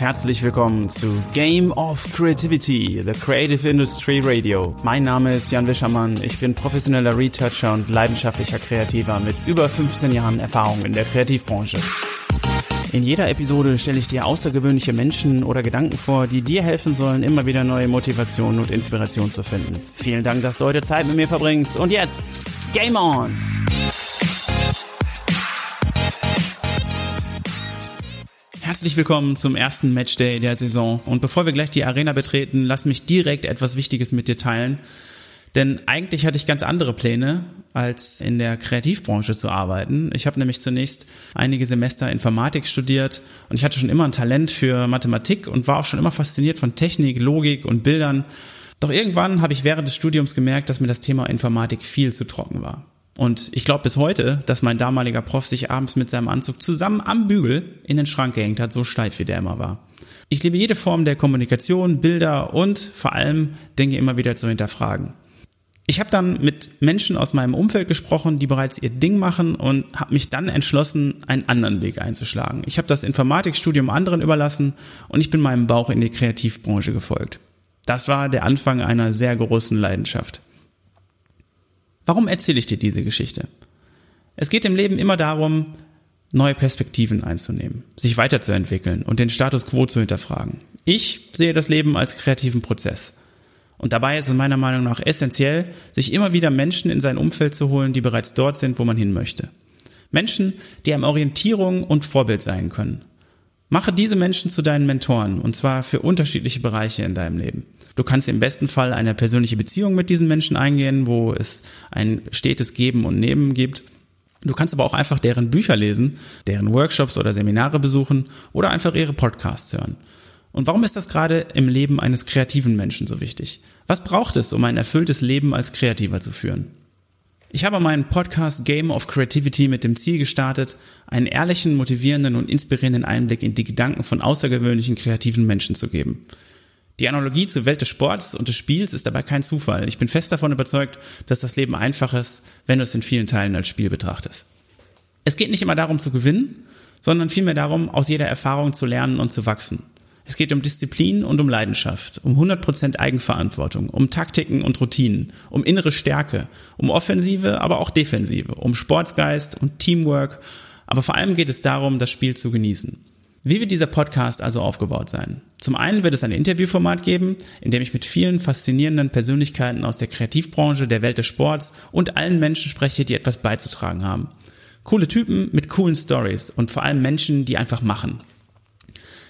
Herzlich willkommen zu Game of Creativity, the Creative Industry Radio. Mein Name ist Jan Wischermann, ich bin professioneller Retoucher und leidenschaftlicher Kreativer mit über 15 Jahren Erfahrung in der Kreativbranche. In jeder Episode stelle ich dir außergewöhnliche Menschen oder Gedanken vor, die dir helfen sollen, immer wieder neue Motivation und Inspiration zu finden. Vielen Dank, dass du heute Zeit mit mir verbringst. Und jetzt, Game On! Herzlich willkommen zum ersten Matchday der Saison. Und bevor wir gleich die Arena betreten, lass mich direkt etwas Wichtiges mit dir teilen. Denn eigentlich hatte ich ganz andere Pläne, als in der Kreativbranche zu arbeiten. Ich habe nämlich zunächst einige Semester Informatik studiert und ich hatte schon immer ein Talent für Mathematik und war auch schon immer fasziniert von Technik, Logik und Bildern. Doch irgendwann habe ich während des Studiums gemerkt, dass mir das Thema Informatik viel zu trocken war. Und ich glaube bis heute, dass mein damaliger Prof sich abends mit seinem Anzug zusammen am Bügel in den Schrank gehängt hat, so steif wie der immer war. Ich liebe jede Form der Kommunikation, Bilder und vor allem Dinge immer wieder zu hinterfragen. Ich habe dann mit Menschen aus meinem Umfeld gesprochen, die bereits ihr Ding machen und habe mich dann entschlossen, einen anderen Weg einzuschlagen. Ich habe das Informatikstudium anderen überlassen und ich bin meinem Bauch in die Kreativbranche gefolgt. Das war der Anfang einer sehr großen Leidenschaft. Warum erzähle ich dir diese Geschichte? Es geht im Leben immer darum, neue Perspektiven einzunehmen, sich weiterzuentwickeln und den Status quo zu hinterfragen. Ich sehe das Leben als kreativen Prozess. Und dabei ist es meiner Meinung nach essentiell, sich immer wieder Menschen in sein Umfeld zu holen, die bereits dort sind, wo man hin möchte. Menschen, die einem Orientierung und Vorbild sein können. Mache diese Menschen zu deinen Mentoren, und zwar für unterschiedliche Bereiche in deinem Leben. Du kannst im besten Fall eine persönliche Beziehung mit diesen Menschen eingehen, wo es ein stetes Geben und Nehmen gibt. Du kannst aber auch einfach deren Bücher lesen, deren Workshops oder Seminare besuchen oder einfach ihre Podcasts hören. Und warum ist das gerade im Leben eines kreativen Menschen so wichtig? Was braucht es, um ein erfülltes Leben als Kreativer zu führen? Ich habe meinen Podcast Game of Creativity mit dem Ziel gestartet, einen ehrlichen, motivierenden und inspirierenden Einblick in die Gedanken von außergewöhnlichen kreativen Menschen zu geben. Die Analogie zur Welt des Sports und des Spiels ist dabei kein Zufall. Ich bin fest davon überzeugt, dass das Leben einfach ist, wenn du es in vielen Teilen als Spiel betrachtest. Es geht nicht immer darum zu gewinnen, sondern vielmehr darum, aus jeder Erfahrung zu lernen und zu wachsen. Es geht um Disziplin und um Leidenschaft, um 100% Eigenverantwortung, um Taktiken und Routinen, um innere Stärke, um Offensive, aber auch Defensive, um Sportsgeist und Teamwork. Aber vor allem geht es darum, das Spiel zu genießen. Wie wird dieser Podcast also aufgebaut sein? Zum einen wird es ein Interviewformat geben, in dem ich mit vielen faszinierenden Persönlichkeiten aus der Kreativbranche, der Welt des Sports und allen Menschen spreche, die etwas beizutragen haben. Coole Typen mit coolen Stories und vor allem Menschen, die einfach machen.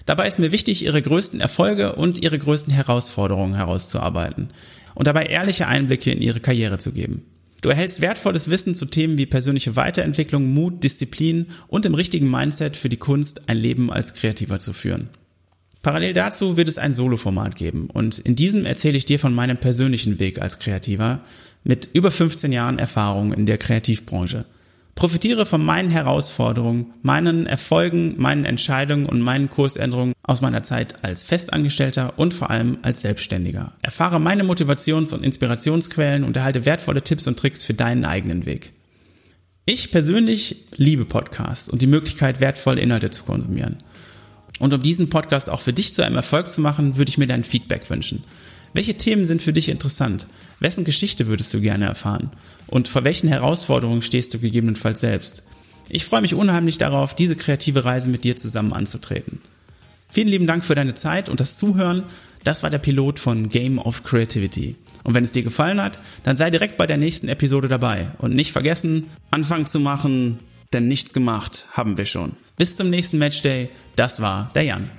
Dabei ist mir wichtig, ihre größten Erfolge und ihre größten Herausforderungen herauszuarbeiten und dabei ehrliche Einblicke in ihre Karriere zu geben. Du erhältst wertvolles Wissen zu Themen wie persönliche Weiterentwicklung, Mut, Disziplin und im richtigen Mindset für die Kunst, ein Leben als Kreativer zu führen. Parallel dazu wird es ein Solo-Format geben und in diesem erzähle ich dir von meinem persönlichen Weg als Kreativer mit über 15 Jahren Erfahrung in der Kreativbranche. Profitiere von meinen Herausforderungen, meinen Erfolgen, meinen Entscheidungen und meinen Kursänderungen aus meiner Zeit als Festangestellter und vor allem als Selbstständiger. Erfahre meine Motivations- und Inspirationsquellen und erhalte wertvolle Tipps und Tricks für deinen eigenen Weg. Ich persönlich liebe Podcasts und die Möglichkeit, wertvolle Inhalte zu konsumieren. Und um diesen Podcast auch für dich zu einem Erfolg zu machen, würde ich mir dein Feedback wünschen. Welche Themen sind für dich interessant? Wessen Geschichte würdest du gerne erfahren? Und vor welchen Herausforderungen stehst du gegebenenfalls selbst? Ich freue mich unheimlich darauf, diese kreative Reise mit dir zusammen anzutreten. Vielen lieben Dank für deine Zeit und das Zuhören. Das war der Pilot von Game of Creativity. Und wenn es dir gefallen hat, dann sei direkt bei der nächsten Episode dabei. Und nicht vergessen, Anfang zu machen, denn nichts gemacht haben wir schon. Bis zum nächsten Matchday. Das war der Jan.